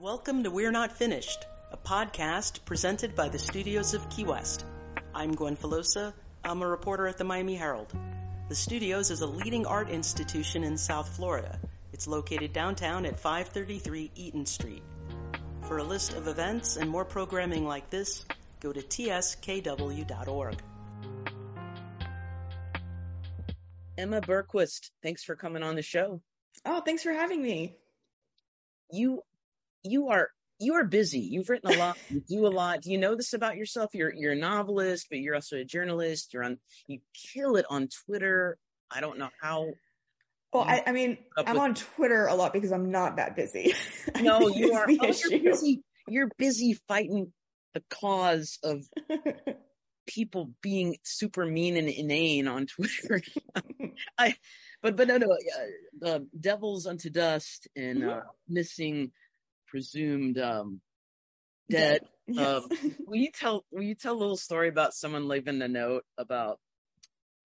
Welcome to We're Not Finished, a podcast presented by the studios of Key West. I'm Gwen Filosa. I'm a reporter at the Miami Herald. The studios is a leading art institution in South Florida. It's located downtown at 533 Eaton Street. For a list of events and more programming like this, go to tskw.org. Emma Berquist, thanks for coming on the show. Oh, thanks for having me. You you are you are busy. You've written a lot. You do a lot. Do you know this about yourself? You're you're a novelist, but you're also a journalist. You're on. You kill it on Twitter. I don't know how. Well, I, I mean, I'm with, on Twitter a lot because I'm not that busy. No, you are. Oh, you're busy. You're busy fighting the cause of people being super mean and inane on Twitter. I, but but no no, uh, uh, devils unto dust and uh, missing presumed um, dead. Yes. Um, will you tell will you tell a little story about someone leaving a note about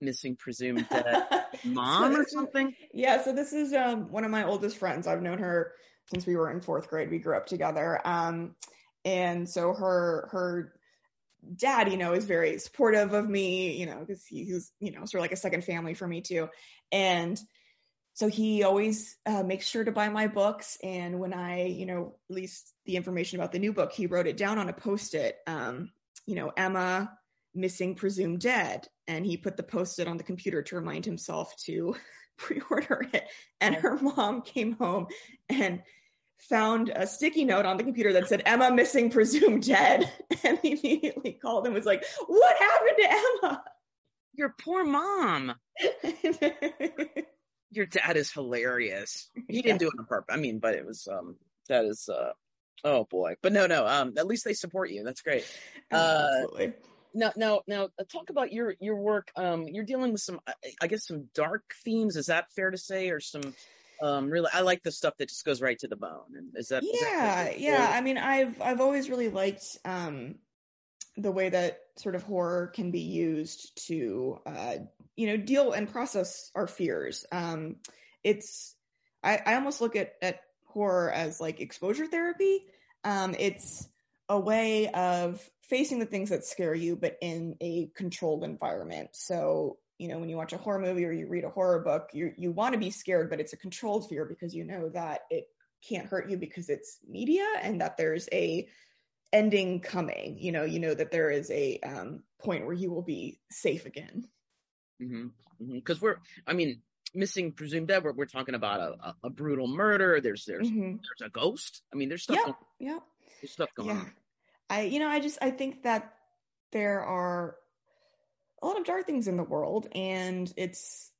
missing presumed dead mom so or something? Yeah, so this is um, one of my oldest friends. I've known her since we were in fourth grade. We grew up together. Um, and so her her dad, you know, is very supportive of me, you know, because he's, you know, sort of like a second family for me too. And so he always uh, makes sure to buy my books and when i you know released the information about the new book he wrote it down on a post-it um, you know emma missing presumed dead and he put the post-it on the computer to remind himself to pre-order it. And her mom came home and found a sticky note on the computer that said emma missing presumed dead. And he immediately called and was like what happened to emma? Your poor mom your dad is hilarious. He didn't do it on purpose. I mean, but it was um that is uh oh boy. But no, no. Um, at least they support you. That's great. Oh, uh, Absolutely. Now, now, now, uh, talk about your your work. Um, you're dealing with some, I guess, some dark themes. Is that fair to say, or some? Um, really, I like the stuff that just goes right to the bone. And is that? Yeah, is that yeah. I mean, I've I've always really liked um the way that sort of horror can be used to uh, you know deal and process our fears. Um it's i i almost look at at horror as like exposure therapy. Um it's a way of facing the things that scare you but in a controlled environment. So you know when you watch a horror movie or you read a horror book you you want to be scared but it's a controlled fear because you know that it can't hurt you because it's media and that there's a ending coming. You know you know that there is a um, point where you will be safe again because mm-hmm. mm-hmm. we're i mean missing presumed dead we're, we're talking about a, a, a brutal murder there's there's mm-hmm. there's a ghost i mean there's stuff yeah going, yeah there's stuff going yeah. on i you know i just i think that there are a lot of dark things in the world and it's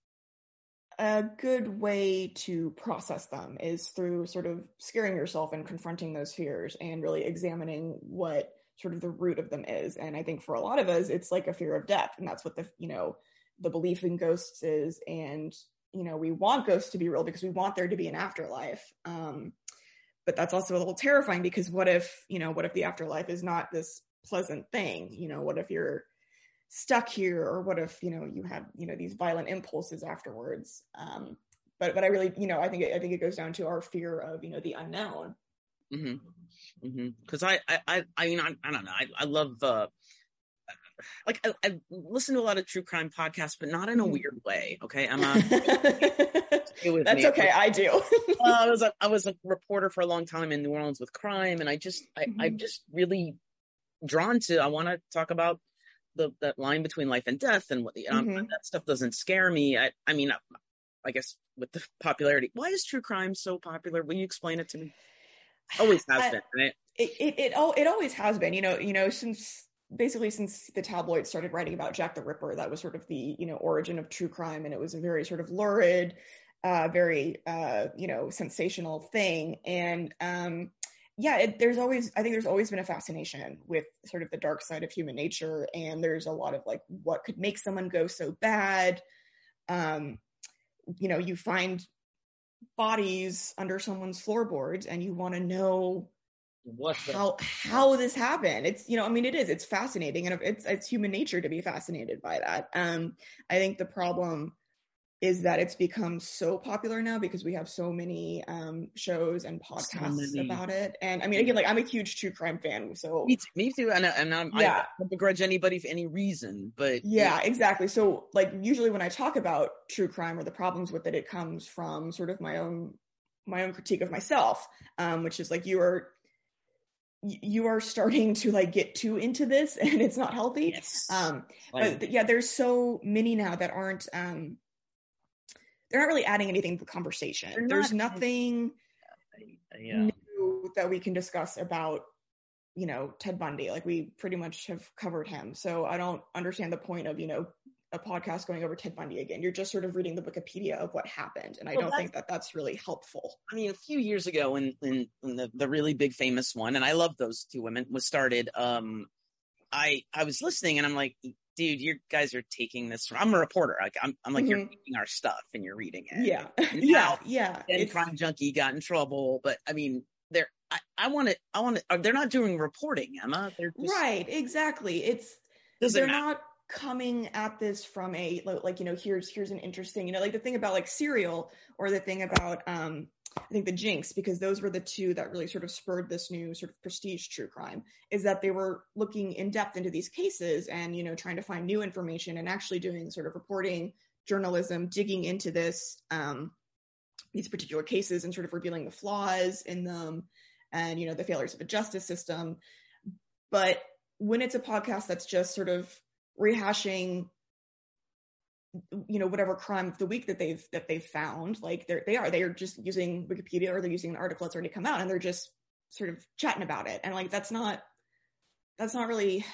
a good way to process them is through sort of scaring yourself and confronting those fears and really examining what sort of the root of them is and i think for a lot of us it's like a fear of death and that's what the you know the belief in ghosts is and you know we want ghosts to be real because we want there to be an afterlife. Um, but that's also a little terrifying because what if you know what if the afterlife is not this pleasant thing? You know what if you're stuck here or what if you know you have you know these violent impulses afterwards? Um, but but i really you know i think it, i think it goes down to our fear of you know the unknown. Mm-hmm. Because mm-hmm. I, I i i mean i, I don't know. I, I love uh like I, I, listen to a lot of true crime podcasts, but not in a mm-hmm. weird way. Okay, I'm not. That's me. okay. I do. uh, I was a, I was a reporter for a long time in New Orleans with crime, and I just I, mm-hmm. I'm just really drawn to. I want to talk about the that line between life and death, and what um, mm-hmm. that stuff doesn't scare me. I I mean, I, I guess with the popularity, why is true crime so popular? Will you explain it to me? Always has I, been, right? It, it it oh it always has been. You know, you know since basically since the tabloids started writing about Jack the Ripper, that was sort of the you know origin of true crime, and it was a very sort of lurid, uh, very uh, you know sensational thing. And um, yeah, it, there's always I think there's always been a fascination with sort of the dark side of human nature, and there's a lot of like what could make someone go so bad. Um, you know, you find bodies under someone's floorboards, and you want to know what the- how how this happened it's you know i mean it is it's fascinating and it's it's human nature to be fascinated by that um i think the problem is that it's become so popular now because we have so many um, shows and podcasts so about it. And I mean, again, like I'm a huge true crime fan, so me too. Me too. And, and I'm, yeah. I don't begrudge anybody for any reason, but yeah, yeah, exactly. So like usually when I talk about true crime or the problems with it, it comes from sort of my own my own critique of myself, um, which is like you are you are starting to like get too into this and it's not healthy yes. um but yeah there's so many now that aren't um they're not really adding anything to the conversation. There's nothing yeah. new that we can discuss about, you know, Ted Bundy. Like we pretty much have covered him. So I don't understand the point of, you know, a podcast going over Ted Bundy again. You're just sort of reading the Wikipedia of what happened. And I well, don't think that that's really helpful. I mean, a few years ago when, when, when the, the really big famous one, and I love those two women, was started, um, I, I was listening and I'm like, dude, you guys are taking this. From, I'm a reporter. Like I'm, I'm like, mm-hmm. you're reading our stuff and you're reading it. Yeah. yeah. Yeah. And Crime Junkie got in trouble. But I mean, they're, I want to, I want to, they're not doing reporting, Emma. They're just, right. Exactly. It's, they're matter. not coming at this from a, like, you know, here's, here's an interesting, you know, like the thing about like serial or the thing about, um, I think the Jinx, because those were the two that really sort of spurred this new sort of prestige true crime, is that they were looking in depth into these cases and, you know, trying to find new information and actually doing sort of reporting journalism, digging into this, um, these particular cases and sort of revealing the flaws in them and, you know, the failures of the justice system. But when it's a podcast that's just sort of rehashing you know whatever crime of the week that they've that they've found. Like they're they are they are just using wikipedia or they're using an article that's already come out and they're just sort of chatting about it. And like that's not that's not really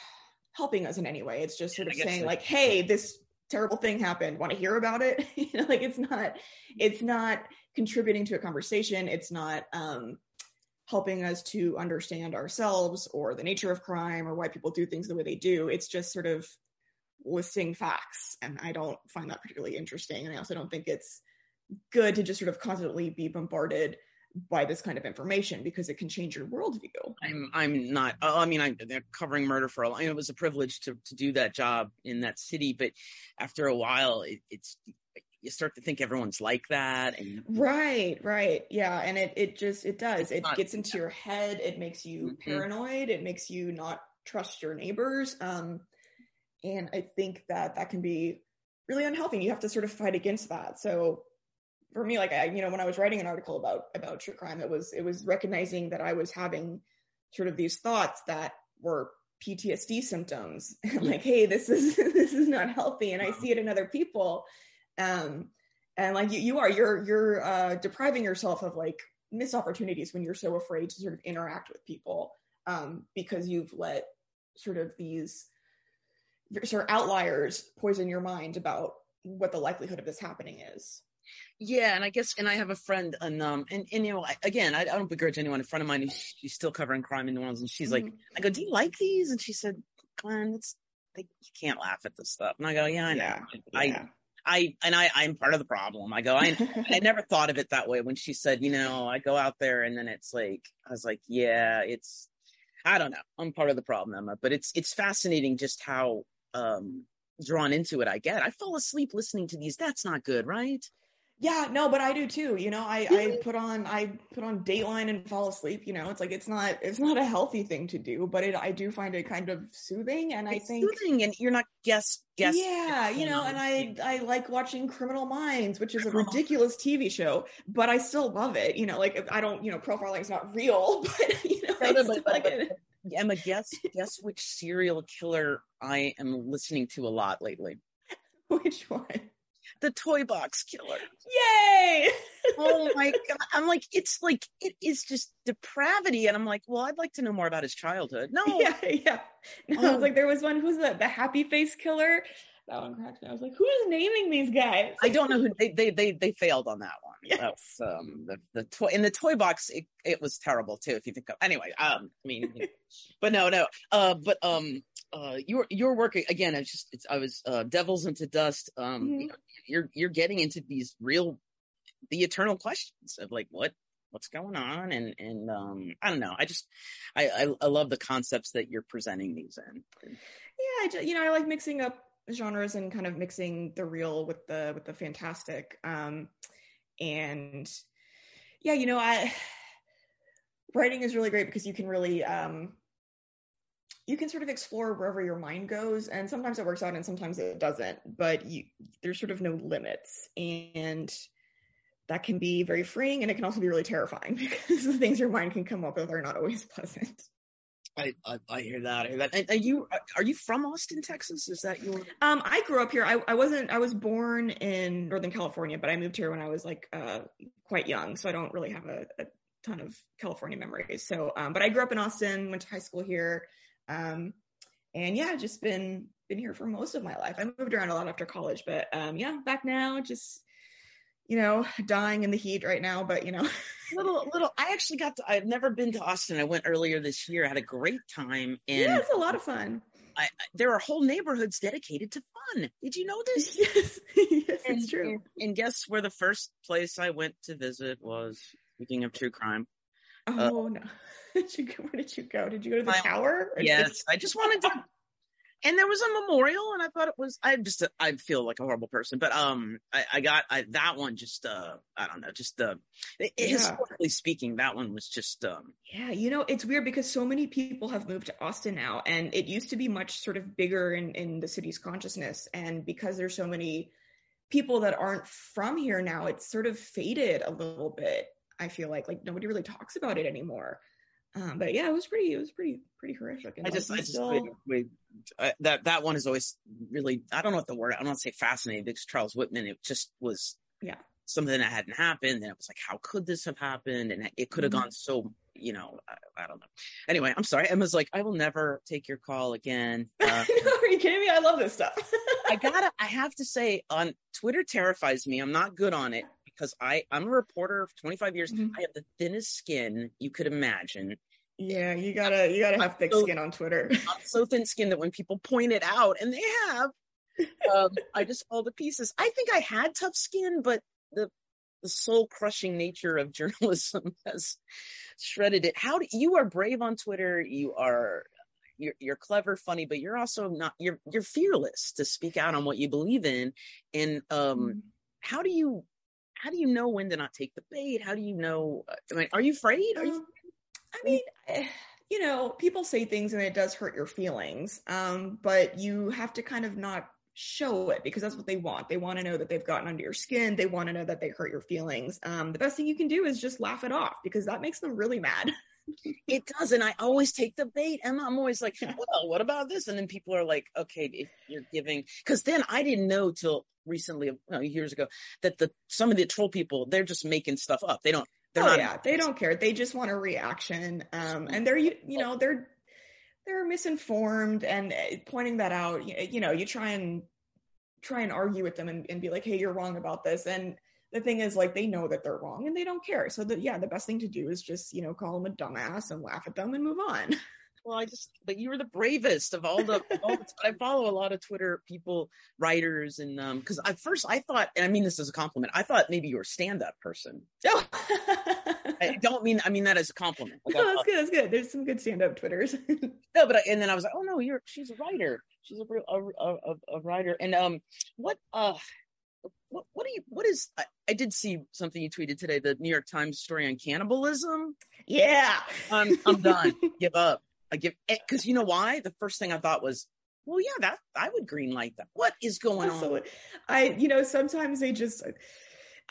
helping us in any way. It's just sort of saying like hey this terrible thing happened. Want to hear about it? You know like it's not it's not contributing to a conversation. It's not um helping us to understand ourselves or the nature of crime or why people do things the way they do. It's just sort of listing facts and i don't find that particularly interesting and i also don't think it's good to just sort of constantly be bombarded by this kind of information because it can change your worldview. I'm I'm not. Oh, I mean, I'm they're covering murder for a long. It was a privilege to to do that job in that city, but after a while, it, it's you start to think everyone's like that. And right, right, yeah, and it it just it does. It not, gets into your head. It makes you mm-hmm. paranoid. It makes you not trust your neighbors. Um, and I think that that can be really unhealthy. You have to sort of fight against that. So for me, like I, you know, when I was writing an article about about true crime, it was it was recognizing that I was having sort of these thoughts that were PTSD symptoms. like, hey, this is this is not healthy, and I see it in other people. Um, and like you, you are you're you're uh, depriving yourself of like missed opportunities when you're so afraid to sort of interact with people um, because you've let sort of these sort of outliers poison your mind about what the likelihood of this happening is. Yeah, and I guess, and I have a friend, and um, and, and you know, I, again, I, I, don't begrudge anyone. A friend of mine, she's still covering crime in New Orleans, and she's mm-hmm. like, I go, do you like these? And she said, Gwen, it's like you can't laugh at this stuff. And I go, yeah, I know. Yeah, I, yeah. I, and I, I'm part of the problem. I go, I, I never thought of it that way when she said, you know, I go out there and then it's like, I was like, yeah, it's, I don't know. I'm part of the problem, Emma, but it's, it's fascinating just how um drawn into it i get. I fall asleep listening to these that's not good right? Yeah no but i do too you know? I i put on i put on dateline and fall asleep you know? It's like it's not it's not a healthy thing to do but it i do find it kind of soothing and it's i think soothing and you're not guess guess yeah you know and i i like watching criminal minds which is a ridiculous tv show but i still love it you know? Like i don't you know profiling is not real but you know no, no, but, but, but, Emma, guess guess which serial killer I am listening to a lot lately. Which one? The toy box killer. Yay! oh my god! I'm like, it's like it is just depravity, and I'm like, well, I'd like to know more about his childhood. No, yeah, yeah. No, oh. I was like, there was one who's the the happy face killer. That one cracked me. I was like, who's naming these guys? I don't know who they they they, they failed on that one. Yes. um the, the toy in the toy box it, it was terrible too if you think of anyway um I mean but no no uh but um uh your your work again it's just it's I was uh devils unto dust um mm-hmm. you know, you're you're getting into these real the eternal questions of like what what's going on and and um I don't know I just I I, I love the concepts that you're presenting these in yeah I just, you know I like mixing up genres and kind of mixing the real with the with the fantastic. Um, and yeah, you know, I writing is really great because you can really um, you can sort of explore wherever your mind goes and sometimes it works out and sometimes it doesn't but you there's sort of no limits and that can be very freeing and it can also be really terrifying because the things your mind can come up with are not always pleasant I, I, I hear that. I hear that. And are you are you from Austin, Texas? Is that your? Um, I grew up here. I, I wasn't. I was born in Northern California, but I moved here when I was like uh, quite young, so I don't really have a, a ton of California memories. So, um, but I grew up in Austin, went to high school here, um, and yeah, just been been here for most of my life. I moved around a lot after college, but um, yeah, back now, just you know, dying in the heat right now. But you know, little little. I actually got to. I've never been to Austin. I went earlier this year. I had a great time. And yeah, it's a lot of fun. I, there are whole neighborhoods dedicated to fun. Did you know this? yes, yes, and, it's true. And, and, guess where the first place I went to visit was? Speaking of true crime. Uh, oh uh, no! did you go, where did you go? Did you go to the tower? Yes, I just wanted to. And there was a memorial, and I thought it was. I just, I feel like a horrible person, but um, I, I got I, that one. Just uh, I don't know, just uh, yeah. historically speaking, that one was just um. Yeah, you know, it's weird because so many people have moved to Austin now, and it used to be much sort of bigger in in the city's consciousness, and because there's so many people that aren't from here now, it's sort of faded a little bit. I feel like like nobody really talks about it anymore. Um, but yeah, it was pretty. It was pretty pretty horrific. I just, I just still... wait, wait, that that one is always really. I don't know what the word. I don't want to say fascinating because Charles Whitman. It just was. Yeah. Something that hadn't happened, and it was like, how could this have happened? And it could have mm-hmm. gone so. You know, I, I, don't know. Anyway, I'm sorry. Emma's like, I will never take your call again. Uh, no, are you kidding me? I love this stuff. I gotta. I have to say, on Twitter terrifies me. I'm not good on it because I I'm a reporter for 25 years. Mm-hmm. I have the thinnest skin you could imagine. Yeah, you gotta you gotta have thick so, skin on Twitter. I'm so thin skinned that when people point it out, and they have, um, I just fall to pieces. I think I had tough skin, but the the soul crushing nature of journalism has shredded it. How do you are brave on Twitter? You are you're, you're clever, funny, but you're also not you're you're fearless to speak out on what you believe in. And um, mm-hmm. how do you how do you know when to not take the bait? How do you know? Uh, I mean, are you afraid? Are you? Um, I mean, eh, you know, people say things and it does hurt your feelings, um, but you have to kind of not show it because that's what they want. They want to know that they've gotten under your skin. They want to know that they hurt your feelings. Um, the best thing you can do is just laugh it off because that makes them really mad. it does, and I always take the bait, and I'm always like, "Well, what about this?" And then people are like, "Okay, if you're giving," because then I didn't know till recently, years ago, that the some of the troll people they're just making stuff up. They don't. They're oh not, yeah, they don't care. They just want a reaction, um, and they're you, you know they're they're misinformed and eh, pointing that out. You, you know, you try and try and argue with them and, and be like, "Hey, you're wrong about this," and the thing is like they know that they're wrong and they don't care. So that yeah the best thing to do is just you know call them a dumbass and laugh at them and move on. Well i just but you were the bravest of all the, all the i follow a lot of twitter people writers and um because at first i thought and i mean this as a compliment i thought maybe you were a stand-up person. Oh. i don't mean i mean that as a compliment. Like, no, that's good that's good. There's some good stand-up twitters. No but I, and then i was like oh no you're she's a writer. She's a, a, a, a writer. And um what uh what, what do you what is I, I, did see something you tweeted today the new york times story on cannibalism. Yeah. I'm i'm done. Give up. I give because eh, you know why? The first thing i thought was well yeah that i would green light that. What is going Absolutely. on? I you know sometimes they just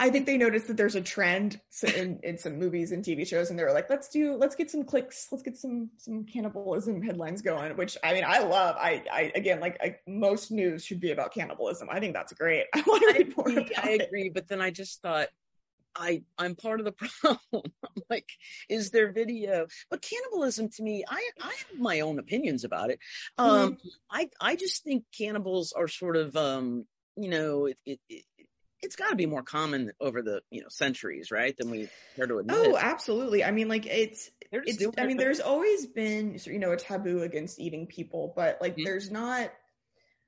I think they noticed that there's a trend in, in some movies and TV shows, and they were like, "Let's do, let's get some clicks, let's get some some cannibalism headlines going." Which I mean, I love. I, I again, like I, most news should be about cannibalism. I think that's great. I want to read more I agree, but then I just thought, I I'm part of the problem. Like, is there video? But cannibalism to me, I I have my own opinions about it. Um, mm-hmm. I I just think cannibals are sort of um, you know, it, it, it it's got to be more common over the you know centuries, right? Than we care to admit. Oh, absolutely. I mean, like it's it's. I mean, there's always been you know a taboo against eating people, but like mm-hmm. there's not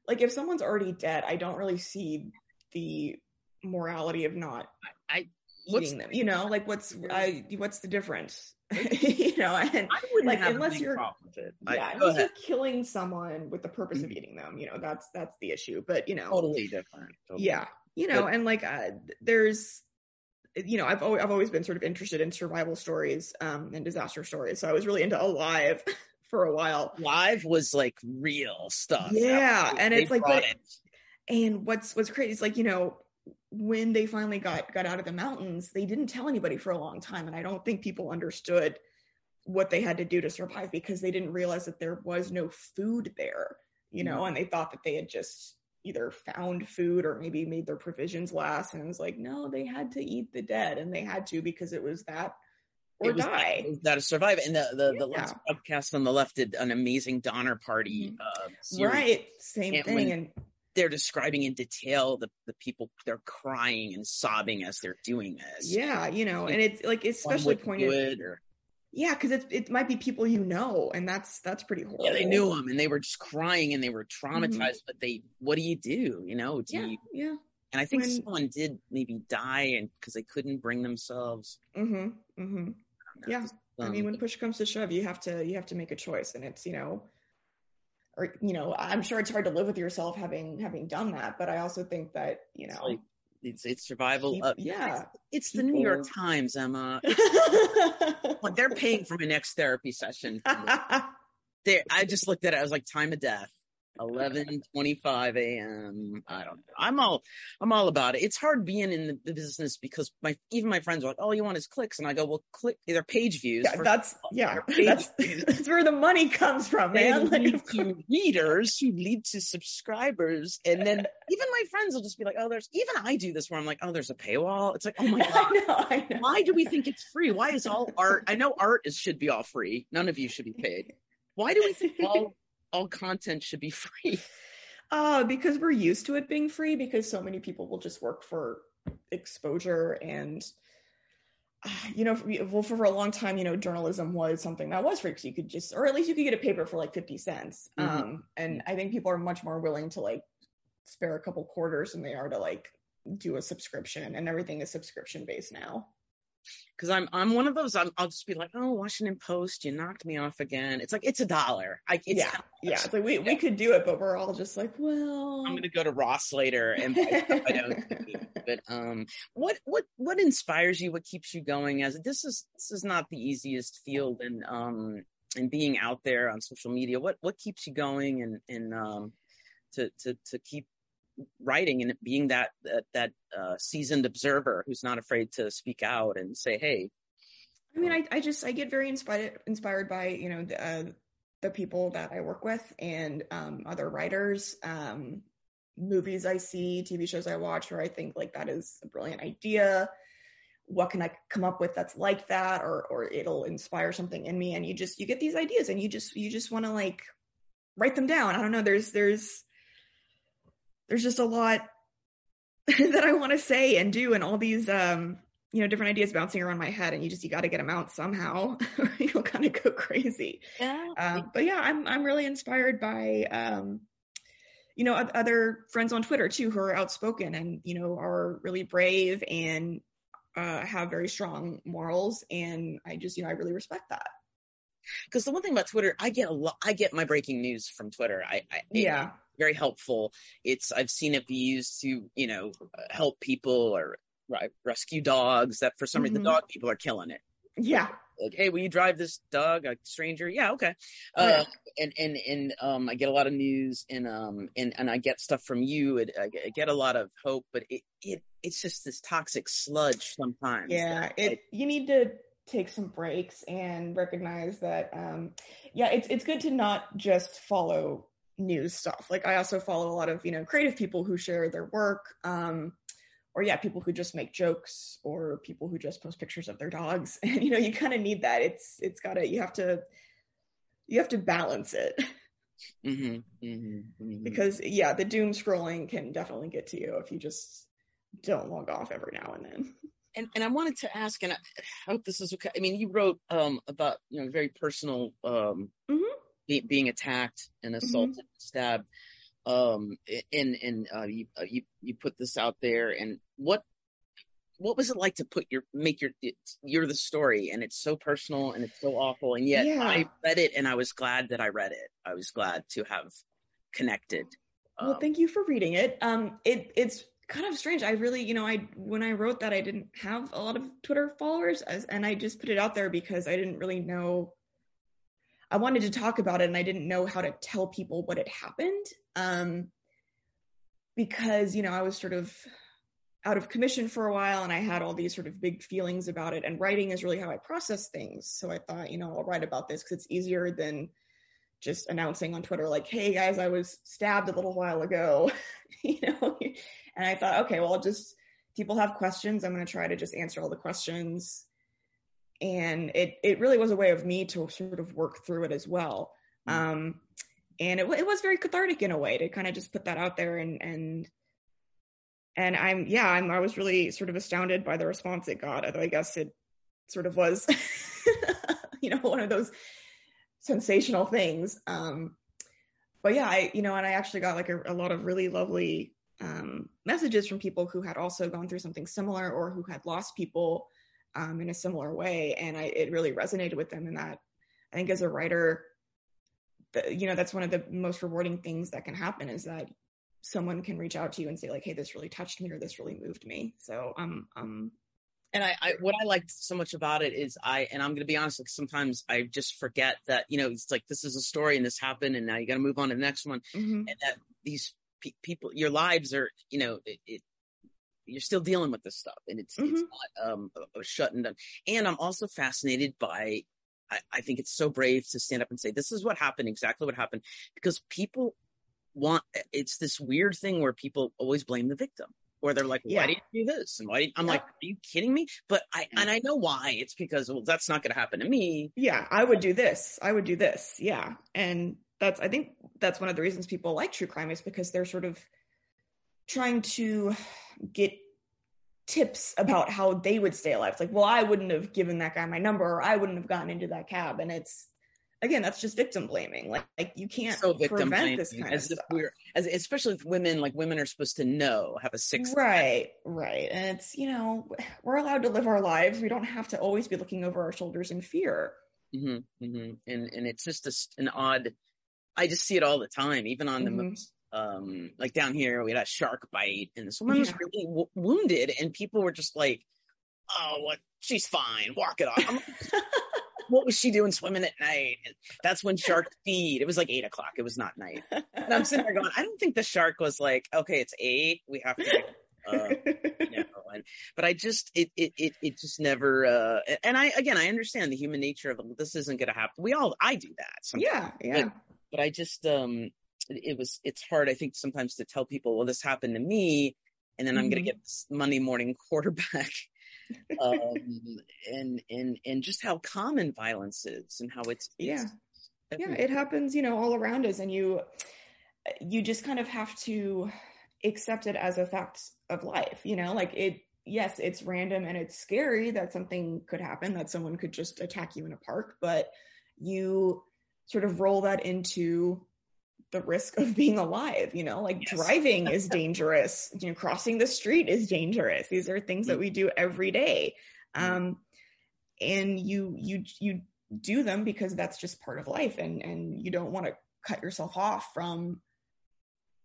like if someone's already dead, I don't really see the morality of not I eating them. You know, like what's I, what's the difference? you know, and I would like unless you're I, yeah, unless you're killing someone with the purpose mm-hmm. of eating them, you know, that's that's the issue. But you know, totally different. Totally. Yeah, you know, and like uh, there's you know, I've always, I've always been sort of interested in survival stories um, and disaster stories. So I was really into Alive for a while. Alive was like real stuff. Yeah, and it's like, but, it. and what's what's crazy is like you know when they finally got got out of the mountains, they didn't tell anybody for a long time, and I don't think people understood what they had to do to survive because they didn't realize that there was no food there, you know, mm-hmm. and they thought that they had just either found food or maybe made their provisions last. And it was like, no, they had to eat the dead and they had to because it was that or it was die. That, to survive. And the, the, yeah. the last podcast on the left did an amazing Donner Party. Mm-hmm. Uh, right. Same and thing. And they're describing in detail the, the people they're crying and sobbing as they're doing this. Yeah, you know, and it's like especially pointed or yeah, because it it might be people you know, and that's that's pretty horrible. Yeah, they knew them, and they were just crying, and they were mm-hmm. traumatized. Mm-hmm. But they, what do you do? You know, do yeah, you, yeah. And I think when, someone did maybe die, and because they couldn't bring themselves. Mm-hmm. Mm-hmm. Yeah, um, I mean, when push comes to shove, you have to you have to make a choice, and it's you know, or you know, I'm sure it's hard to live with yourself having having done that, but I also think that you know. Like, it's it's survival. Keep, yeah, it's, it's the New York Times, Emma. they're paying for my next therapy session. There, I just looked at it. I was like, time of death. 11:25 a.m. I don't know. I'm all I'm all about it. It's hard being in the business because my even my friends are like, "Oh, you want is clicks?" And I go, "Well, click their page views." Yeah, that's yeah. That's, that's where the money comes from, man. Like, lead to readers who lead to subscribers, and then even my friends will just be like, "Oh, there's." Even I do this where I'm like, "Oh, there's a paywall." It's like, "Oh my god, I know, I know. why do we think it's free? Why is all art? I know art is should be all free. None of you should be paid." Why do we think all all content should be free? Uh, because we're used to it being free because so many people will just work for exposure and uh, you know, well, for, a long time, you know, journalism was something that was free because you could just, or at least you could get a paper for like 50 cents. Mm-hmm. Um, and I think people are much more willing to like spare a couple quarters than they are to like do a subscription and everything is subscription based now because I'm I'm one of those. i will just be like, oh, Washington Post, you knocked me off again. It's like it's a dollar. I yeah yeah. It's like we, we could do it, but we're all just like, well, I'm gonna go to Ross later and I don't. but um, what what what inspires you? What keeps you going? As this is this is not the easiest field, and um and being out there on social media. What what keeps you going and and um to to to keep writing and being that that, that uh, seasoned observer who's not afraid to speak out and say, "Hey." I mean, I, I just I get very inspired inspired by you know the, uh, the people that I work with and um, other writers, um, movies I see, TV shows I watch, where I think like that is a brilliant idea. What can I come up with that's like that, or or it'll inspire something in me, and you just you get these ideas, and you just you just want to like write them down. I don't know. There's there's there's just a lot that I want to say and do and all these um you know different ideas bouncing around my head and you just you got to get them out somehow. Or you'll kind of go crazy. Yeah um, but yeah i'm i'm really inspired by um you know other friends on twitter too who are outspoken and you know are really brave and uh, have very strong morals and i just you know i really respect that. Because the one thing about twitter i get a lot i get my breaking news from twitter. I, I yeah very helpful. It's I've seen it be used to you know help people or right, rescue dogs. That for some mm-hmm. reason the dog people are killing it. Yeah. Like, hey, will you drive this dog, a stranger? Yeah, okay. Uh, and and and um, I get a lot of news, and um, and and I get stuff from you. And I get a lot of hope, but it it it's just this toxic sludge sometimes. Yeah, it. You need to take some breaks and recognize that. Um, yeah, it's it's good to not just follow news stuff. Like I also follow a lot of, you know, creative people who share their work. Um, or yeah, people who just make jokes or people who just post pictures of their dogs. And you know, you kind of need that. It's it's gotta you have to you have to balance it. Mm-hmm, mm-hmm, mm-hmm. Because yeah, the doom scrolling can definitely get to you if you just don't log off every now and then. And and I wanted to ask, and I hope this is okay. I mean, you wrote um about you know very personal um mm-hmm be, being attacked and assaulted, mm-hmm. stabbed. Um, and and uh, you, uh, you you put this out there, and what what was it like to put your make your you're the story and it's so personal and it's so awful and yet yeah. I read it and I was glad that I read it. I was glad to have connected. Well, um, thank you for reading it. Um, it it's kind of strange. I really, you know, I when I wrote that, I didn't have a lot of Twitter followers, as, and I just put it out there because I didn't really know. I wanted to talk about it, and I didn't know how to tell people what had happened. Um, because you know, I was sort of out of commission for a while, and I had all these sort of big feelings about it. And writing is really how I process things. So I thought, you know, I'll write about this because it's easier than just announcing on Twitter, like, "Hey guys, I was stabbed a little while ago," you know and I thought, okay, well, just people have questions. I'm going to try to just answer all the questions. And it it really was a way of me to sort of work through it as well. Mm. Um, and it, it was very cathartic in a way to kind of just put that out there and and and I'm yeah I'm I was really sort of astounded by the response it got. Although I guess it sort of was, you know, one of those sensational things. Um, but yeah, I you know, and I actually got like a, a lot of really lovely um, messages from people who had also gone through something similar or who had lost people um, in a similar way, and I, it really resonated with them. And that I think as a writer, the, you know, that's one of the most rewarding things that can happen is that someone can reach out to you and say like, "Hey, this really touched me," or "This really moved me." So, um, um, and I, I, what I liked so much about it is I and I'm going to be honest like sometimes I just forget that you know it's like this is a story and this happened and now you got to move on to the next one mm-hmm. and that these pe- people, your lives are, you know, it, it, you're still dealing with this stuff and it's, mm-hmm. it's not, um, a, a shut and done. And I'm also fascinated by, I, I think it's so brave to stand up and say, this is what happened, exactly what happened, because people want, it's this weird thing where people always blame the victim or they're like, why yeah. did you do this? And why did, I'm yeah. like, are you kidding me? But I, and I know why it's because, well, that's not going to happen to me. Yeah. I would do this. I would do this. Yeah. And that's I think that's one of the reasons people like true crime is because they're sort of trying to get tips about how they would stay alive. It's like, well, I wouldn't have given that guy my number or I wouldn't have gotten into that cab. And it's again, that's just victim blaming. Like, like you can't so victim prevent this kind as of stuff. We're, as especially with women, like women are supposed to know, have a sixth. Right, right. And it's, you know, we're allowed to live our lives. We don't have to always be looking over our shoulders in fear. Mm-hmm, mm-hmm. And and it's just a, an odd I just see it all the time, even on mm-hmm. the most, um, like down here, we had a shark bite and someone yeah. was really w- wounded and people were just like, oh, what? She's fine. Walk it off. what was she doing swimming at night? And that's when sharks feed. It was like eight o'clock. It was not night. And I'm sitting there going, I don't think the shark was like, okay, it's eight. We have to, uh, you know, and, but I just, it, it, it, it just never, uh, and I, again, I understand the human nature of this isn't going to happen. We all, I do that. Sometimes. Yeah. Yeah. But, but I just um it was it's hard I think sometimes to tell people well this happened to me and then mm-hmm. I'm going to get this Monday morning quarterback. Um and and and just how common violence is and how it's, it's yeah yeah it happens you know all around us and you you just kind of have to accept it as a fact of life you know? Like it yes it's random and it's scary that something could happen that someone could just attack you in a park but you sort of roll that into the risk of being alive you know like yes. driving is dangerous you know crossing the street is dangerous these are things mm-hmm. that we do every day mm-hmm. um and you you you do them because that's just part of life and and you don't want to cut yourself off from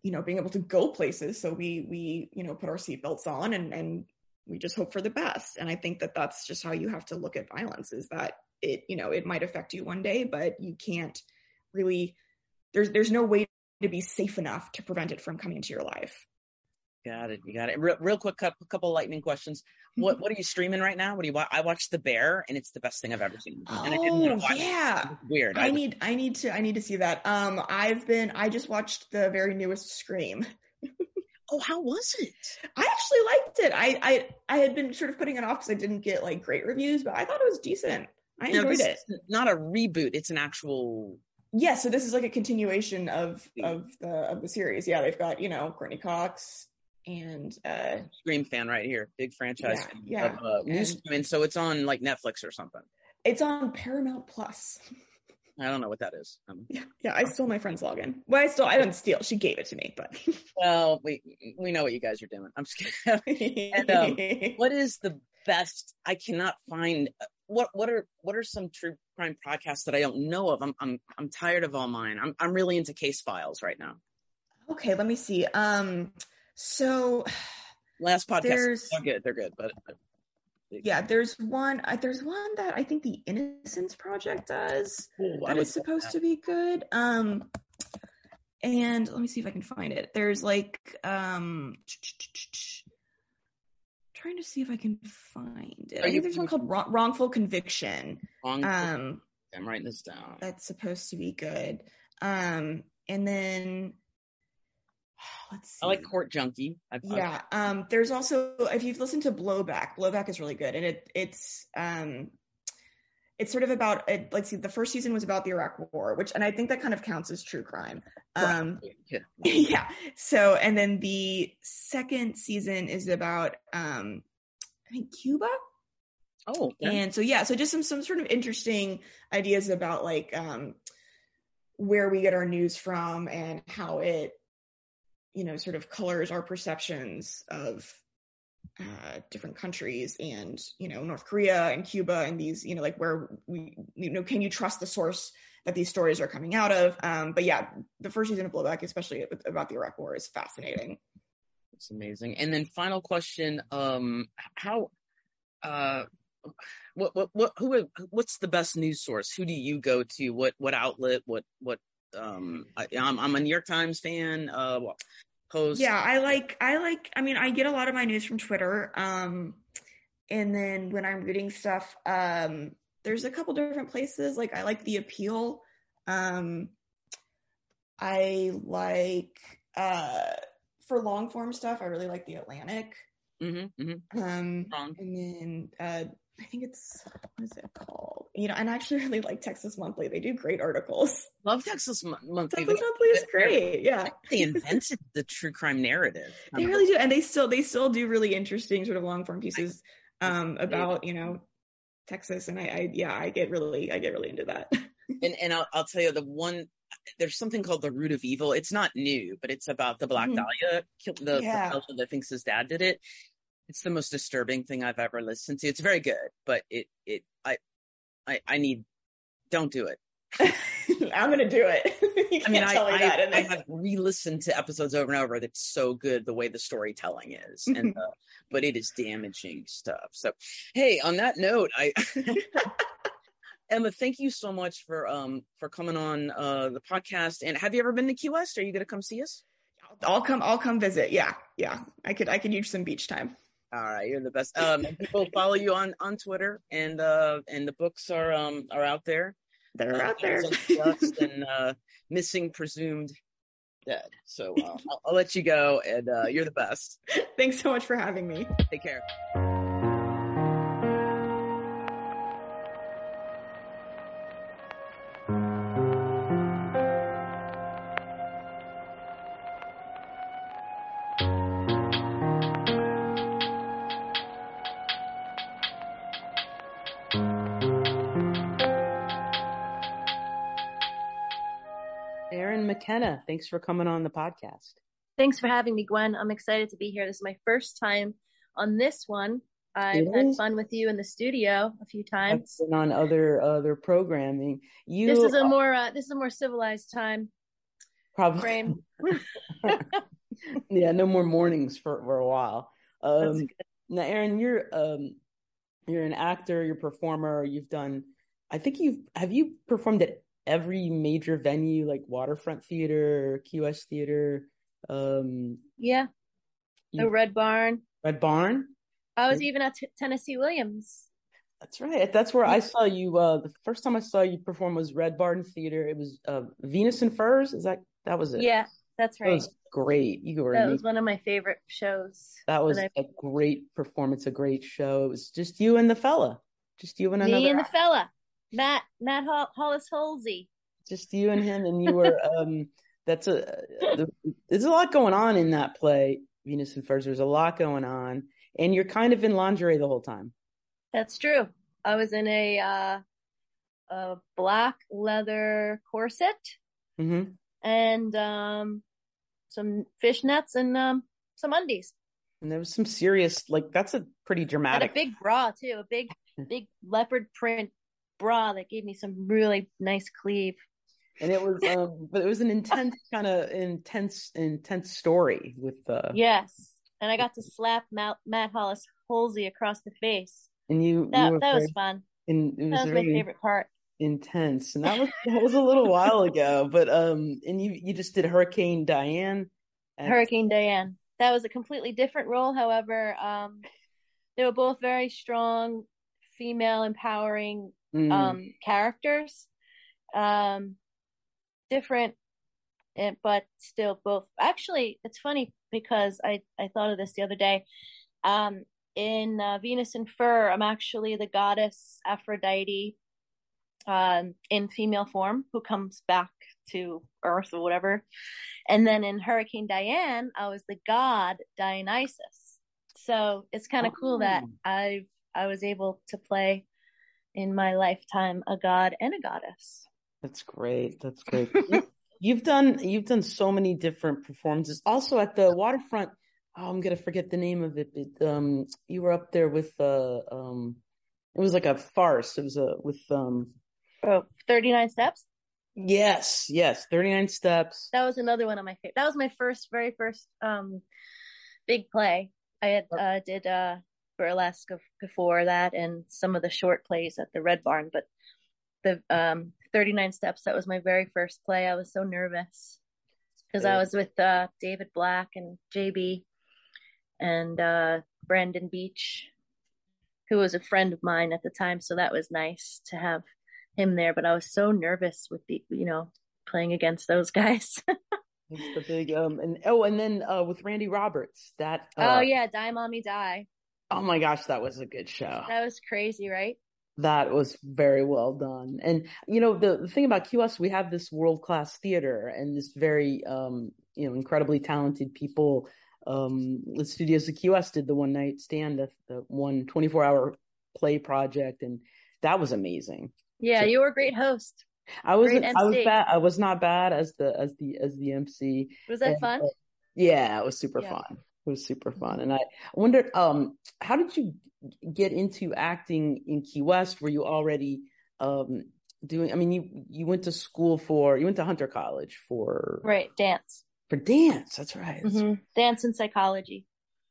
you know being able to go places so we we you know put our seatbelts on and and we just hope for the best and i think that that's just how you have to look at violence is that it you know it might affect you one day but you can't really there's there's no way to be safe enough to prevent it from coming into your life. Got it. You got it. Real, real quick couple, couple lightning questions. What what are you streaming right now? What do you watch i watched the bear and it's the best thing i've ever seen. And oh yeah. Weird. I, I need i need to i need to see that. Um i've been i just watched the very newest scream. Oh how was it? I actually liked it. I i i had been sort of putting it off because i didn't get like great reviews but i thought it was decent. I enjoyed it. Not a reboot; it's an actual. Yeah, so this is like a continuation of of the of the series. Yeah, they've got you know Courteney Cox and uh Scream fan right here, big franchise. Yeah, yeah. Of, uh, and, and so it's on like Netflix or something. It's on Paramount Plus. I don't know what that is. Um, yeah, yeah. I stole my friend's login. Well, I still I didn't steal. She gave it to me, but well, we we know what you guys are doing. I'm just kidding. and, um, what is the best? I cannot find. Uh, what what are what are some true crime podcasts that I don't know of? I'm I'm I'm tired of all mine. I'm I'm really into case files right now. Okay, let me see. Um, so last podcast, they're good. They're good, but yeah there's one uh, there's one that i think the innocence project does Ooh, that is supposed that. to be good um and let me see if i can find it there's like um trying to see if i can find it Are i think there's one called wrong, wrongful conviction wrongful, um i'm writing this down that's supposed to be good um and then let's see. I like Court Junkie. I've, yeah. I've... Um, there's also if you've listened to Blowback, Blowback is really good, and it it's um, it's sort of about it, let's see the first season was about the iraq war which and i think that kind of counts as true crime. Um yeah. yeah. so and then the second season is about um i think cuba. Oh and so yeah so just some some sort of interesting ideas about like um where we get our news from and how it you know sort of colors our perceptions of uh, different countries and you know North Korea and Cuba and these you know like where we you know can you trust the source that these stories are coming out of um, but yeah the first season of Blowback especially about the Iraq War is fascinating. It's amazing. And then final question: um, How uh, what what what who what's the best news source? Who do you go to? What what outlet? What what um I, am I'm a New York Times fan. Uh, post. Yeah, I like I like I mean I get a lot of my news from Twitter. Um and then when I'm reading stuff, um there's a couple different places. Like I like the appeal. Um I like uh for long form stuff, I really like the Atlantic. Mm-hmm, mm-hmm. Um, and then uh, I think it's what is it called? You know, and I actually really like Texas Monthly. They do great articles. Love Texas Monthly. Texas Monthly is great. Yeah, they invented the true crime narrative. They really do, and they still they still do really interesting sort of long form pieces um, about you know Texas. And I, I yeah, I get really I get really into that. and and I'll, I'll tell you the one there's something called the root of evil. It's not new, but it's about the Black mm-hmm. Dahlia, the, yeah. the that thinks his dad did it it's the most disturbing thing I've ever listened to. It's very good, but it it I I, I need don't do it. I'm gonna do it. I mean, I, I, I, have re-listened to episodes over and over. That's so good the way the storytelling is, and uh, but it is damaging stuff. So, hey, on that note, I Emma, thank you so much for um for coming on uh the podcast. And have you ever been to Key West? Are you gonna come see us? I'll come. I'll come visit. Yeah, yeah. I could. I could use some beach time. All right, you're the best. Um, people follow you on on Twitter, and uh, and the books are um are out there. They're uh, out there. and uh, missing presumed dead. So uh, I'll, I'll, let you go, and uh, you're the best. Thanks so much for having me. Take care. Thanks for coming on the podcast. Thanks for having me, Gwen. I'm excited to be here. This is my first time on this one. I've had fun with you in the studio a few times. And on other other programming. You This is a more uh, this is a more civilized time. Probably. Frame. yeah, no more mornings for, for a while. Um, now, Erin, you're um, you're an actor, you're a performer. You've done. I think you've have you performed at every major venue like Waterfront Theater, Key West Theater. Um, yeah, the Red Barn. Red Barn. I was even at T- Tennessee Williams. That's right. That's where I saw you. Uh, the first time I saw you perform was Red Barn Theater. It was uh, Venus and Furs. Is that that was it? Yeah, that's right. That was great. You were. That amazing. was one of my favorite shows. That was a great performance. A great show. It was just you and the fella. Just you and another. Me and the fella. Matt Matt Hollis Holsey. Just you and him, and you were. um That's a. there's a lot going on in that play, Venus and Furs. There's a lot going on, and you're kind of in lingerie the whole time. That's true. I was in a uh a black leather corset Mm-hmm. and um, some fishnets and um, some undies. And there was some serious, like that's a pretty And a dramatic. big bra too, a big, big leopard print bra that gave me some really nice cleave. and it was, um, but it was an intense kind of intense, intense story with uh Yes, and I got to slap Matt, Matt Hollis Halsey across the face. And you, That you were that was fun. and it was, That was my favorite part. intense, and that was that was a little while ago. But um, and you you just did Hurricane Diane. at- Hurricane Diane. That was a completely different role. However, um, they were both very strong, female empowering Mm, um, characters. Um, different, eh, but still both. Actually, it's funny because I I thought of this the other day. Um, in uh, Venus in Fur, I'm actually the goddess Aphrodite, um, in female form, who comes back to Earth or whatever. And then in Hurricane Diane, I was the god Dionysus. So it's kind of cool that Oh. I I was able to play in my lifetime a god and a goddess. That's great. That's great. You- You've done you've done so many different performances. Also at the waterfront. Oh, I'm gonna forget the name of it. It, um, you were up there with uh, um, it was like a farce. It was a with um, Oh, 39 steps. yes, yes, 39 steps. That was another one of my favorite. That was my first, very first um big play. I had uh did uh burlesque of, before that and some of the short plays at the Red Barn, but the um 39 steps that was my very first play. I was so nervous because I was with uh David Black and JB and uh Brandon Beach who was a friend of mine at the time, so that was nice to have him there, but I was so nervous with the you know playing against those guys. It's the big um, and oh, and then uh, with Randy Roberts. That oh uh, yeah, Die Mommy Die. Oh my gosh, that was a good show. That was crazy, right? That was very well done. And you know, the, the thing about Key West, we have this world class theater and this very um, you know, incredibly talented people. Um, the studios of Key West did the one night stand, the, the one 24 hour play project, and that was amazing. Yeah, So- you were a great host. I Great I was bad I was not bad as the as the as the MC. Was that And, fun? uh, yeah, it was super Yeah. fun. It was super fun. And I wondered, um, how did you get into acting in Key West? Were you already um doing I mean you you went to school for you went to Hunter College for Right, dance. for dance. That's right. That's hmm Dance and psychology.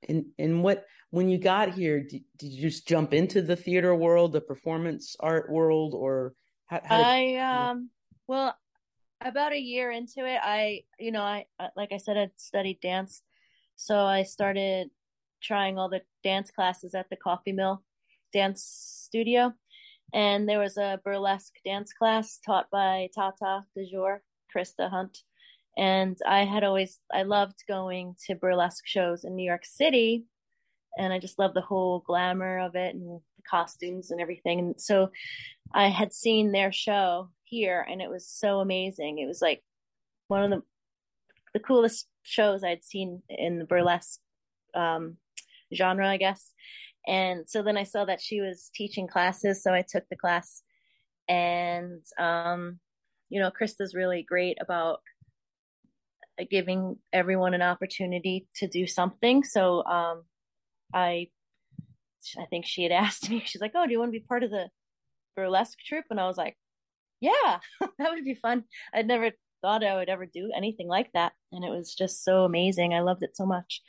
And and what when you got here, did, did you just jump into the theater world, the performance art world, or how, how did I um well about a year into it I you know I- like I said I studied dance so I started trying all the dance classes at the Coffee Mill dance studio. And there was a burlesque dance class taught by Tata DeJour Krista Hunt. And I had always I loved going to burlesque shows in New York City. And I just loved the whole glamour of it and the costumes and everything. And so I had seen their show here and it was so amazing. It was like one of the the coolest shows I'd seen in the burlesque um, genre, I guess. And so then I saw that she was teaching classes, so I took the class. And um, you know, Krista's really great about giving everyone an opportunity to do something. So um, I I think she had asked me, she's like, "Oh, do you want to be part of the burlesque troupe?" And I was like, "Yeah, that would be fun." I'd never thought I would ever do anything like that, and it was just so amazing. I loved it so much,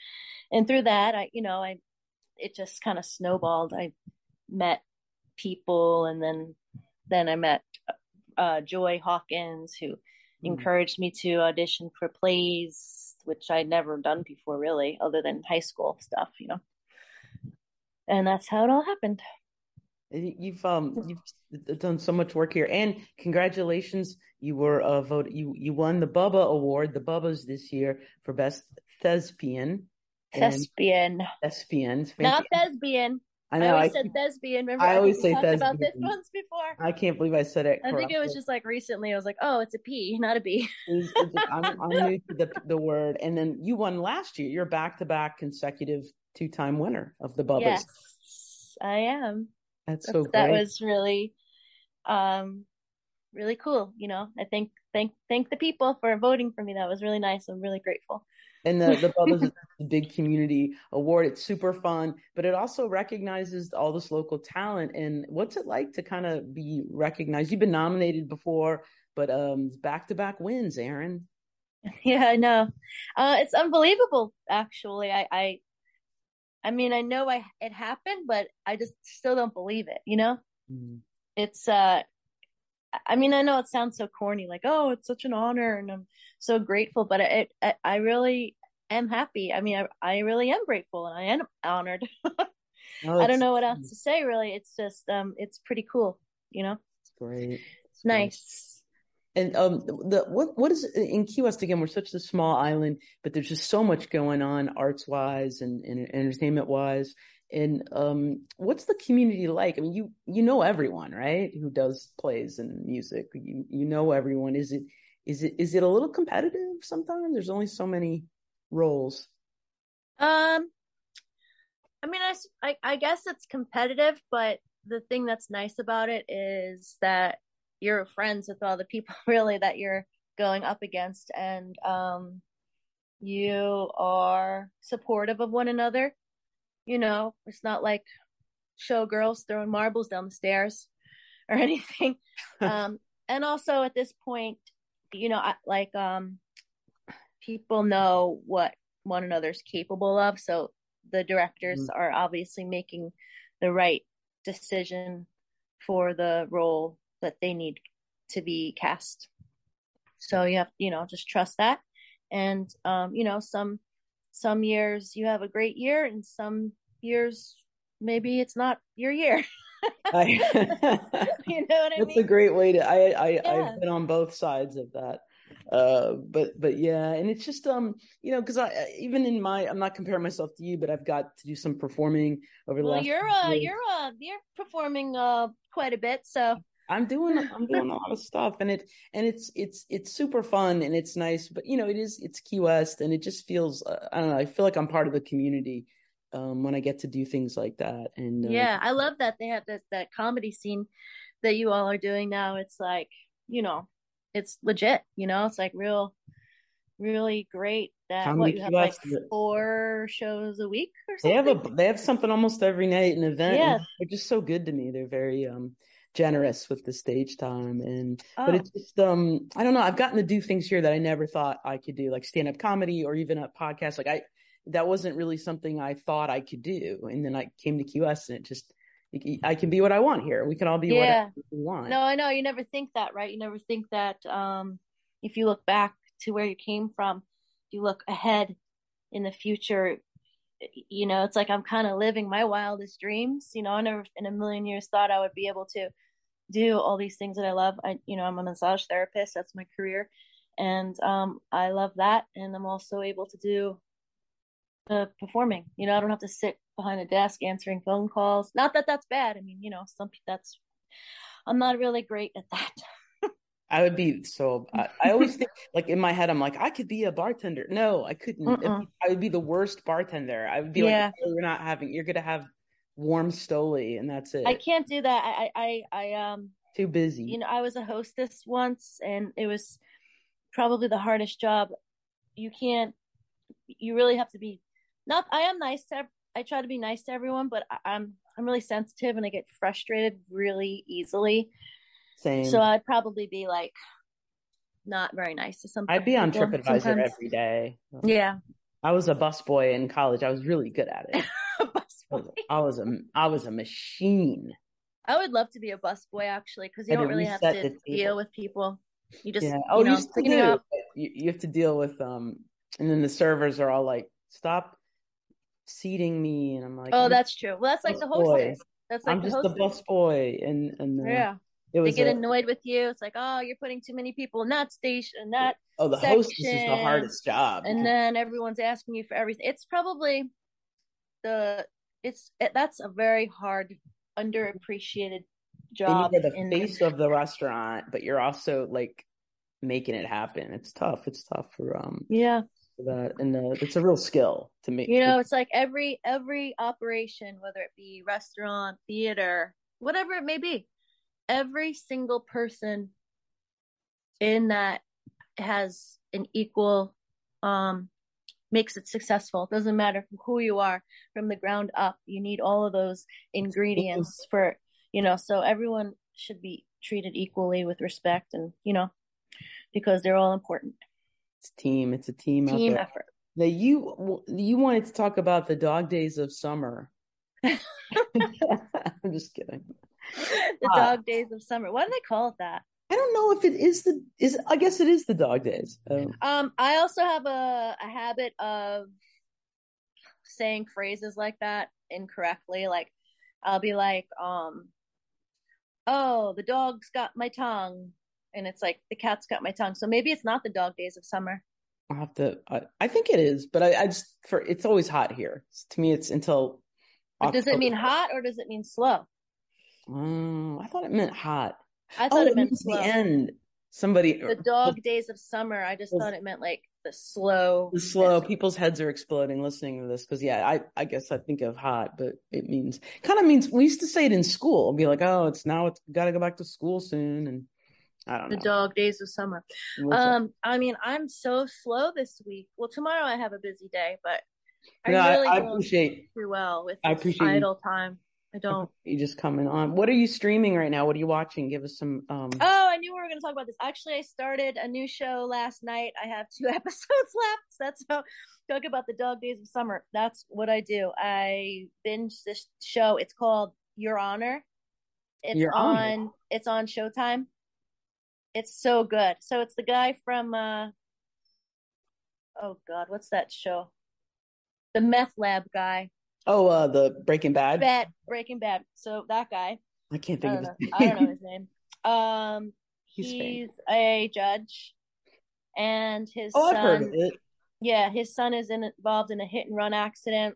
and through that, I, you know, I it just kind of snowballed. I met people, and then then I met uh, Joy Hawkins, who Mm. encouraged me to audition for plays, which I'd never done before, really, other than high school stuff, you know. And that's how it all happened. You've um you've done so much work here, and congratulations! You were uh voted you you won the Bubba Award, the Bubbas this year for best thespian. Thespian, thespians. not thespian. I I, know. I, always said thespian. Remember, I think always say talked about this thespian. once before. I can't believe I said it. I think it was just like recently. I was like, oh, it's a P, not a B. It's- it's- I'm, I'm new to the the word, and then you won last year. You're back to back consecutive two time winner of the Bubbas. Yes, I am. That's so That's- great. that was really um really cool. You know, I thank thank thank the people for voting for me. That was really nice. I'm really grateful. And the the Bubbas is a big community award. It's super fun, but it also recognizes all this local talent. And what's it like to kind of be recognized? You've been nominated before, but um, back to back wins, Erin. Yeah, I know. Uh, it's unbelievable. Actually, I, I, I mean, I know I it happened, but I just still don't believe it. You know, mm. it's. uh I mean, I know it sounds so corny, like, oh, it's such an honor, and I'm so grateful, but it, it I really am happy. I mean, I, I really am grateful, and I am honored. oh, I don't know what else to say. Really, it's just, um, it's pretty cool. You know, it's great. It's nice. And um, the what what is in Key West again? We're such a small island, but there's just so much going on, arts wise and, and entertainment wise. And um, what's the community like? I mean, you you know everyone, right? Who does plays and music? You you know everyone. Is it is it is it a little competitive sometimes? There's only so many roles. Um, I mean, I I, I guess it's competitive, but the thing that's nice about it is that you're friends with all the people really that you're going up against and um you are supportive of one another you know it's not like showgirls throwing marbles down the stairs or anything um and also at this point you know I, like um people know what one another's capable of so the directors mm-hmm. are obviously making the right decision for the role that they need to be cast. So you have, you know, just trust that. And um, you know, some some years you have a great year and some years maybe it's not your year. I, you know what I That's mean? That's a great way to I I yeah. I've been on both sides of that uh but but yeah and it's just um you know because i even in my i'm not comparing myself to you but i've got to do some performing over the well, last you're uh you're uh you're performing uh quite a bit so I'm doing I'm doing a lot of stuff and it and it's it's it's super fun and it's nice but you know it is it's Key West and it just feels uh, I don't know I feel like I'm part of the community um, when I get to do things like that and uh, yeah I love that they have this that comedy scene that you all are doing now it's like you know it's legit you know it's like real really great that comedy what you have like four shows a week or something they have a they have something almost every night an event yeah. they're just so good to me they're very um generous with the stage time and oh. but it's just um i don't know i've gotten to do things here that i never thought i could do like stand-up comedy or even a podcast like i that wasn't really something i thought i could do and then i came to key west and it just i can be what i want here we can all be yeah. what we want no i know you never think that right you never think that um if you look back to where you came from you look ahead in the future you know it's like i'm kind of living my wildest dreams you know i never in a million years thought i would be able to do all these things that I love. I, you know, I'm a massage therapist. That's my career. And um, I love that. And I'm also able to do the performing. You know, I don't have to sit behind a desk answering phone calls. Not that that's bad. I mean, you know, some that's, I'm not really great at that. I would be so. I, I, always think, like in my head, I'm like, I could be a bartender. No, I couldn't. I would be the worst bartender. I would be yeah. like, oh, you're not having. You're gonna have warm Stoli, and that's it. I can't do that. I, I, I, um, too busy. You know, I was a hostess once, and it was probably the hardest job. You can't. You really have to be. Not. I am nice to. I try to be nice to everyone, but I, I'm I'm really sensitive, and I get frustrated really easily. Same. So I'd probably be like not very nice to some. I'd be on TripAdvisor sometimes. every day. Yeah. I was a busboy in college. I was really good at it. I was a I was a machine. I would love to be a busboy actually because you don't really have to deal with people. You just yeah. oh, you, know, you, do. You, you have to deal with um, and then the servers are all like, "Stop seating me," and I'm like, "Oh, that's true." Well, that's like the hostess. That's like I'm just the bus boy, and and uh, yeah. It was they get a, annoyed with you. It's like, oh, you're putting too many people in that station, that. Oh, the section. hostess is the hardest job. And then everyone's asking you for everything. It's probably the it's it, that's a very hard underappreciated job. you're the face of the restaurant, but you're also like making it happen. It's tough. It's tough for um yeah for that, and uh, it's a real skill to make. You know, it's like every every operation, whether it be restaurant, theater, whatever it may be, every single person in that has an equal um makes it successful. It doesn't matter who you are from the ground up. You need all of those ingredients for, you know, so everyone should be treated equally with respect and, you know, because they're all important. It's team. It's a team. Team effort. Now you you wanted to talk about the dog days of summer. I'm just kidding. The uh, dog days of summer. Why do they call it that? I don't know if it is the is. I guess it is the dog days. Um, um I also have a a habit of saying phrases like that incorrectly. Like I'll be like, um, oh, the dog's got my tongue, and it's like the cat's got my tongue. So maybe it's not the dog days of summer. I'll have to. I, I think it is, but I, I, just for it's always hot here. To me, it's until. does it mean hot or does it mean slow? Um, I thought it meant hot. I thought oh, it meant slow. the end. Somebody the dog days of summer. I just thought it meant like the slow. The slow. People's heads are exploding listening to this because yeah, I I guess I think of hot, but it means kind of means we used to say it in school. Be like, oh, it's now it's got to go back to school soon, and I don't the know. dog days of summer. um, I mean, I'm so slow this week. Well, tomorrow I have a busy day, but I no, really I, I appreciate do well with I appreciate idle you. time. I don't. You just coming on. What are you streaming right now? What are you watching? Give us some. um Oh, I knew we were going to talk about this. Actually, I started a new show last night. I have two episodes left. That's how talk about the dog days of summer. That's what I do. I binge this show. It's called Your Honor. It's Your on. Honor. It's on Showtime. It's so good. So it's the guy from. uh Oh God, what's that show? The Meth Lab guy. Oh, uh, the Breaking Bad. Bad Breaking Bad. So that guy. I can't think I of his name. I don't know his name. Um, he's, he's a judge, and his oh, son. I've heard of it. Yeah, his son is in, involved in a hit and run accident,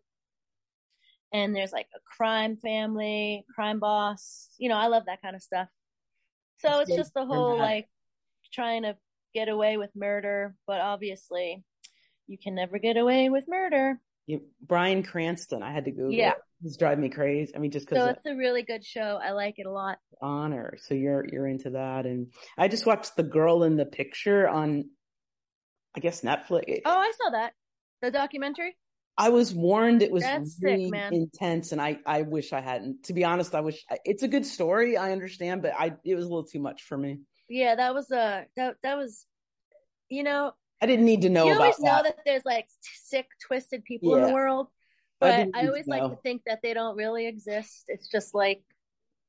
and there's like a crime family, crime boss. You know, I love that kind of stuff. So it's just the whole like trying to get away with murder, but obviously you can never get away with murder. Bryan Cranston. I had to Google. Yeah, it's driving me crazy. I mean, just because. So it's a really good show. I like it a lot. Honor. So you're you're into that, and I just watched The Girl in the Picture on, I guess Netflix. Oh, I saw that the documentary. I was warned it was That's really sick, intense, and I I wish I hadn't. To be honest, I wish it's a good story. I understand, but I it was a little too much for me. Yeah, that was a that that was, you know, I didn't need to know. You always know that. that there's like sick, twisted people yeah. in the world, but I, I always like to think that they don't really exist. It's just like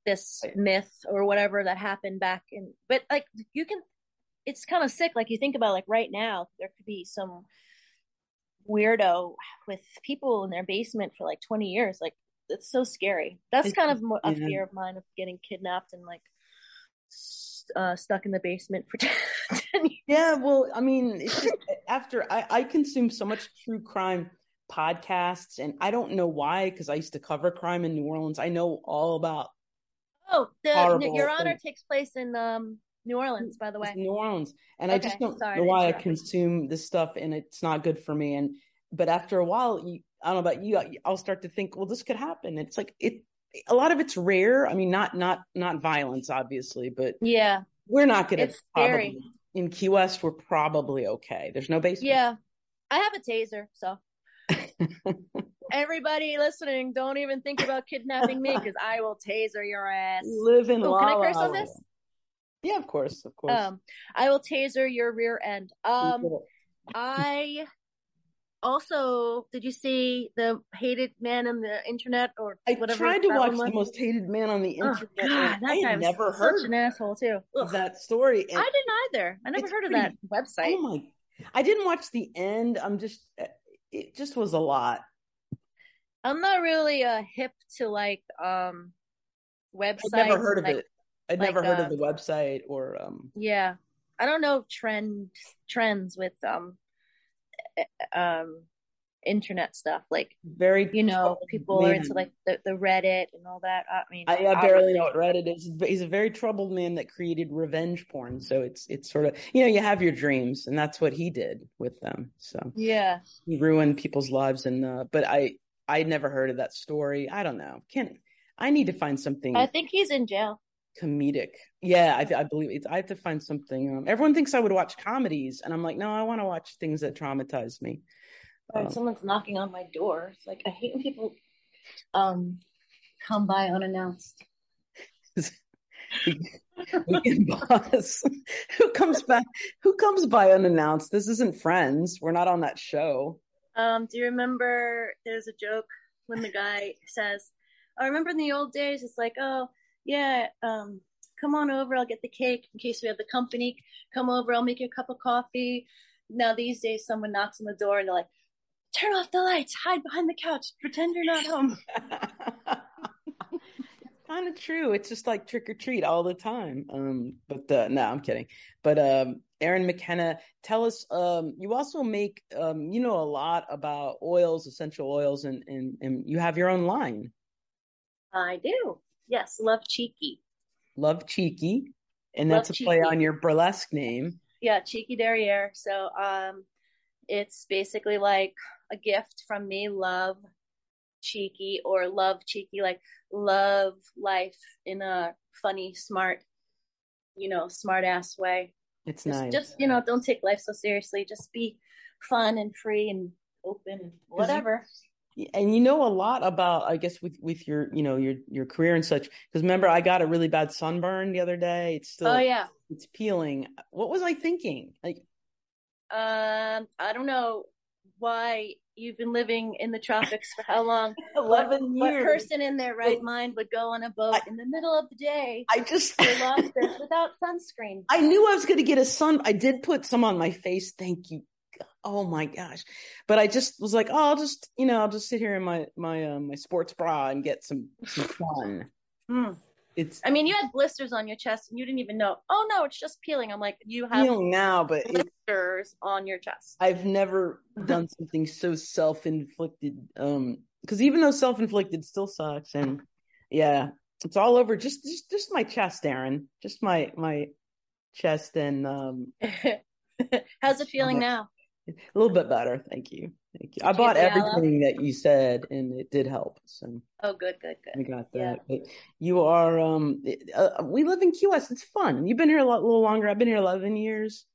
this myth or whatever that happened back in. But like you can, it's kind of sick. Like you think about like right now, there could be some weirdo with people in their basement for like 20 years. Like it's so scary. That's it's, kind of a fear of mine of getting kidnapped and like uh, stuck in the basement for 10 years. Yeah, well, I mean, just, after I, I consume so much true crime podcasts, and I don't know why, because I used to cover crime in New Orleans. I know all about. Oh, the Your Honor things. takes place in um, New Orleans, by the way. New Orleans, and okay, I just don't know why I consume this stuff, and it's not good for me. And but after a while, you, I don't know about you, I'll start to think, well, this could happen. It's like it a lot of it's rare. I mean, not not not violence, obviously, but yeah, we're not going to probably in Key West. We're probably okay. There's no basement. Yeah, I have a taser, so everybody listening, don't even think about kidnapping me because I will taser your ass. Live in oh, Can I curse on this? Yeah, of course, of course. Um, I will taser your rear end. Um, I also, did you see the hated man on the internet or I whatever? I tried to watch the most hated man on the internet. Oh, God, that I guy never was heard such an asshole too. Ugh. That story. And I didn't either. I never heard pretty, of that website. Oh my! I didn't watch the end. I'm just. It just was a lot. I'm not really uh, hip to like um websites. I'd never heard of like, it. I'd like, never heard uh, of the website or um. Yeah, I don't know trend trends with um um internet stuff like very you know people man. are into like the, the reddit and all that. I mean i, I barely know what reddit is. He's a very troubled man that created revenge porn. So it's it's sort of you know you have your dreams and that's what he did with them. So yeah. he ruined people's lives and uh but i i never heard of that story. I don't know. Can i need to find something. I think he's in jail comedic. Yeah, I, I believe it's. I have to find something. Um, everyone thinks I would watch comedies, and I'm like, no, I want to watch things that traumatize me. Um, someone's knocking on my door. It's like I hate when people um come by unannounced. weekend boss who comes back who comes by unannounced this isn't friends we're not on that show um do you remember there's a joke when the guy says i remember in the old days it's like oh yeah um come on over i'll get the cake in case we have the company come over i'll make you a cup of coffee now these days someone knocks on the door and they're like turn off the lights hide behind the couch pretend you're not home kind of true. It's just like trick or treat all the time. Um, but uh, no, I'm kidding. But um, Erin McKenna, tell us. Um, you also make um, you know a lot about oils, essential oils, and and and you have your own line. I do. Yes, Love Cheeky. Love Cheeky, and Love that's a play on your burlesque name. Yeah, Cheeky Derriere. So um, it's basically like a gift from me, love cheeky or love cheeky, like love life in a funny, smart, you know, smart ass way. It's just, nice. Just, you know, don't take life so seriously. Just be fun and free and open and whatever. And you know a lot about i guess with with your you know your your career and such because remember i got a really bad sunburn the other day it's still oh yeah it's peeling what was i thinking like um i don't know why you've been living in the tropics for how long? 11 what, years. What person in their right mind would go on a boat I, in the middle of the day? I just lost this without sunscreen. I knew I was going to get a sun. I did put some on my face. Thank you. Oh my gosh. But I just was like, oh, I'll just, you know, I'll just sit here in my, my, uh, my sports bra and get some, some fun. Mm it's i mean you had blisters on your chest and you didn't even know. Oh no it's just peeling. I'm like you have peeling now but blisters on your chest. I've never done something so self-inflicted um because even though self-inflicted still sucks and yeah it's all over. Just just just my chest erin. Just my my chest and um how's it feeling now a little bit better thank you Thank you. I bought everything that you said, and it did help. So. Oh, good, good, good. I got that. Yeah. But you are. Um, uh, we live in Key West. It's fun. You've been here a, lot, a little longer. I've been here eleven years.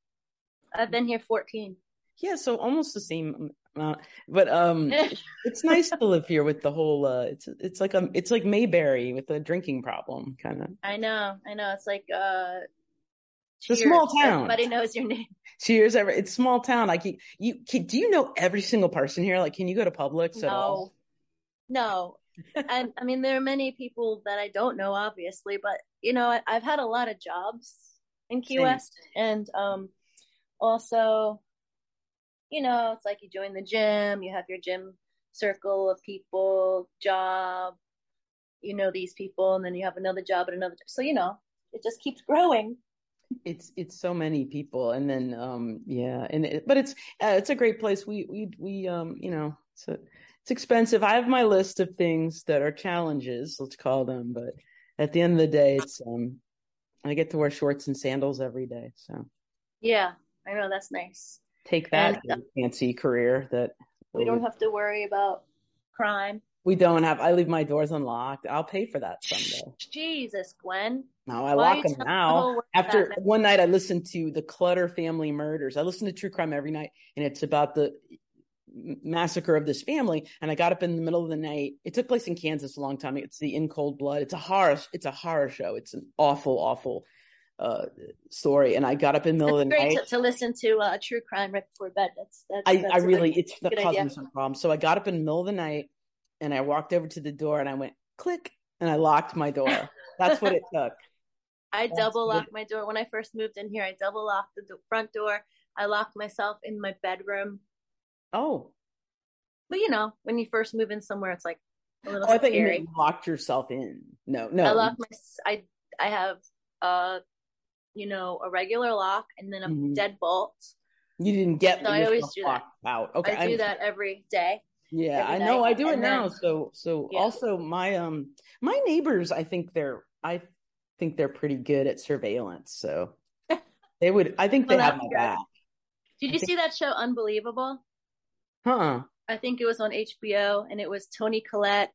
I've been here fourteen. Yeah, so almost the same. Uh, but um, it's nice to live here with the whole. Uh, it's it's like a it's like Mayberry with a drinking problem, kind of. I know, I know. It's like uh, it's a small town. Everybody knows your name. Cheers, ever. It's small town. Like you, you can, do you know every single person here? Like, can you go to Publix no. at all? No, and I mean there are many people that I don't know, obviously, but you know I, have had a lot of jobs in Key Same. West, and um, also, you know, it's like you join the gym, you have your gym circle of people, job, you know these people, and then you have another job at another. So you know, it just keeps growing it's it's so many people and then um yeah and it, but it's uh, it's a great place we we we um you know it's a, it's expensive i have my list of things that are challenges let's call them but at the end of the day it's um i get to wear shorts and sandals every day so yeah i know that's nice take that and, uh, fancy career that we don't have to worry about crime we don't have. I leave my doors unlocked. I'll pay for that someday. Jesus, Gwen. No, I Why lock them now. After one night, I listened to the Clutter Family Murders. I listen to true crime every night, and it's about the massacre of this family. And I got up in the middle of the night. It took place in Kansas a long time. Ago. It's the In Cold Blood. It's a horror. It's a horror show. It's an awful, awful uh, story. And I got up in the middle that's of the great night to, to listen to uh, true crime right before bed. That's, that's I, that's I really it's causing me some problems. So I got up in the middle of the night and I walked over to the door and I went click and I locked my door. That's what it took. I That's double locked my door when I first moved in here. I double locked the front door. I locked myself in my bedroom. Oh, but you know, when you first move in somewhere, it's like a little. Oh, I thought scary. you locked yourself in. No, no. I locked my. I I have uh, you know, a regular lock and then a mm-hmm. deadbolt. You didn't get. No, I always do that. Out. Okay, I do I'm... that every day. Yeah, I know. I do it now. So so yeah. also my um my neighbors, I think they're I think they're pretty good at surveillance. So they would I think well, they have my back. Did you think... see that show Unbelievable? Huh. I think it was on HBO and it was Toni Collette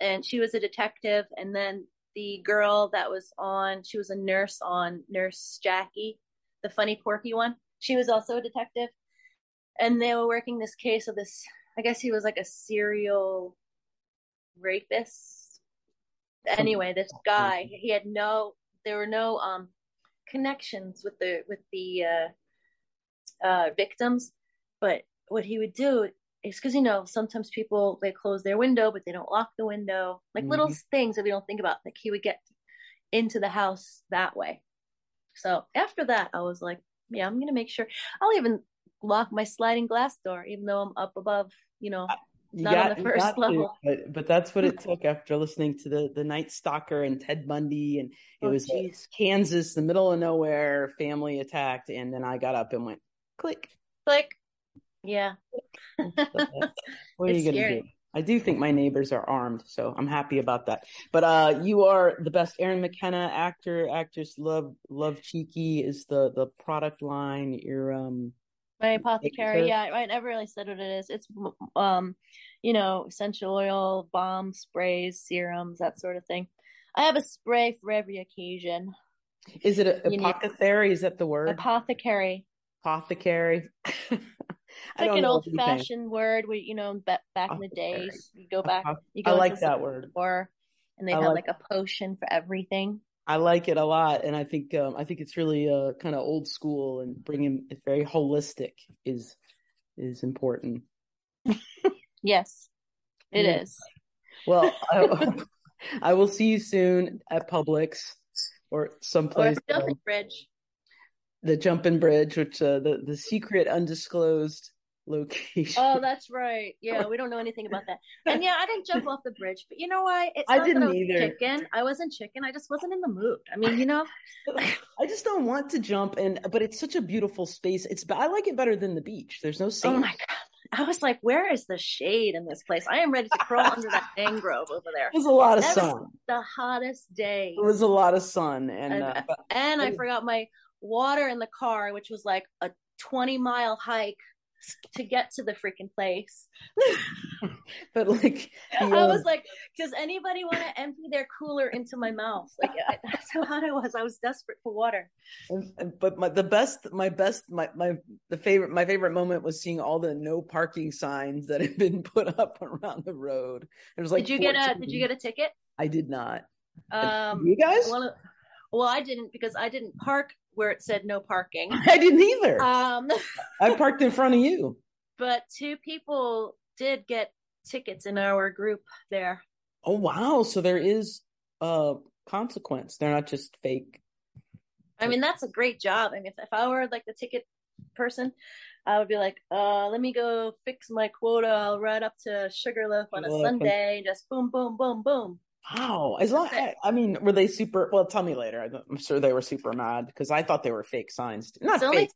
and she was a detective and then the girl that was on. She was a nurse on Nurse Jackie, the funny, quirky one. She was also a detective, and they were working this case of this. I guess he was like a serial rapist. Anyway, this guy, he had no. There were no um connections with the with the uh, uh, victims, but what he would do is because you know sometimes people they close their window but they don't lock the window, like mm-hmm. little things that we don't think about. Like he would get into the house that way. So after that, I was like, yeah, I'm gonna make sure. I'll even lock my sliding glass door, even though I'm up above, you know, you not got, on the first level. To, but, but that's what it took after listening to the the Night Stalker and Ted Bundy, and it oh, was Kansas, the middle of nowhere, family attacked, and then I got up and went click, click. Yeah. what are you gonna do? I do think my neighbors are armed, so I'm happy about that. But uh, you are the best. Erin McKenna, actor, actress. Love, love. Cheeky is the the product line. You're um my apothecary, yeah, I never really said what it is. It's um, you know, essential oil, balm, sprays, serums, that sort of thing. I have a spray for every occasion. Is it a, apothecary? Need, is that the word? Apothecary. Apothecary. it's like an old fashioned word where you know back in the days you go back you go I like that word or and they I have like, like a potion for everything I like it a lot, and I think um, I think it's really uh, kind of old school and bringing it very holistic is is important. yes, it yeah. is. Well, I, I, will see you soon at Publix or someplace. Or Jumping Bridge. The Jumping Bridge, which uh, the the secret undisclosed location. Oh, that's right. Yeah, we don't know anything about that. And yeah, I didn't jump off the bridge, but you know what? It's I didn't I either. Chicken. I wasn't chicken. I just wasn't in the mood. I mean, you know, I just don't want to jump. And but it's such a beautiful space. It's I like it better than the beach. There's no sand. Oh my god. I was like, where is the shade in this place? I am ready to crawl under that mangrove over there. It was a lot of that sun. the hottest day. It was a lot of sun, and and, uh, and I forgot my water in the car, which was like a 20 mile hike to get to the freaking place. but like, I was like, does anybody want to empty their cooler into my mouth? Like, that's how hot I was. I was desperate for water. But my, the best, my best, my, my, the favorite, my favorite moment was seeing all the no parking signs that had been put up around the road. It was like, did you 14. get a, did you get a ticket? I did not. Um, you guys? Well, I didn't because I didn't park where it said no parking. I didn't either. Um, I parked in front of you. But two people did get tickets in our group there. Oh wow! So there is a consequence. They're not just fake. I mean, that's a great job. I mean, if, if I were like the ticket person, I would be like, uh, let me go fix my quota. I'll ride up to Sugarloaf on a Sunday, just boom, boom, boom, boom. Wow. As long, I mean, were they super? Well, tell me later. I'm sure they were super mad because I thought they were fake signs. Not it's fake. Only,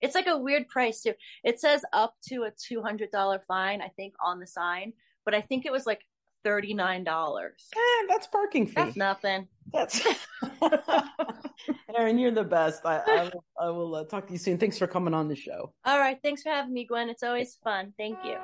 it's like a weird price too. It says up to a two hundred dollar fine, I think, on the sign, but I think it was like thirty nine dollars. Eh, that's parking fee. That's nothing. That's Erin, you're the best. I, I will, I will uh, talk to you soon. Thanks for coming on the show. All right, thanks for having me, Gwen. It's always fun. Thank you.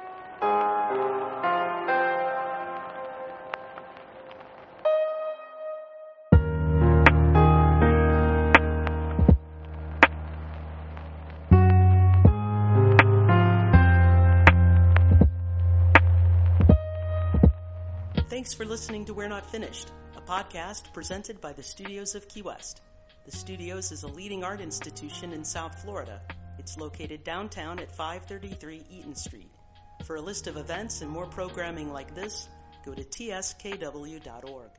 Thanks for listening to We're Not Finished, a podcast presented by the Studios of Key West. The Studios is a leading art institution in South Florida. It's located downtown at 533 Eaton Street. For a list of events and more programming like this, go to tskw.org.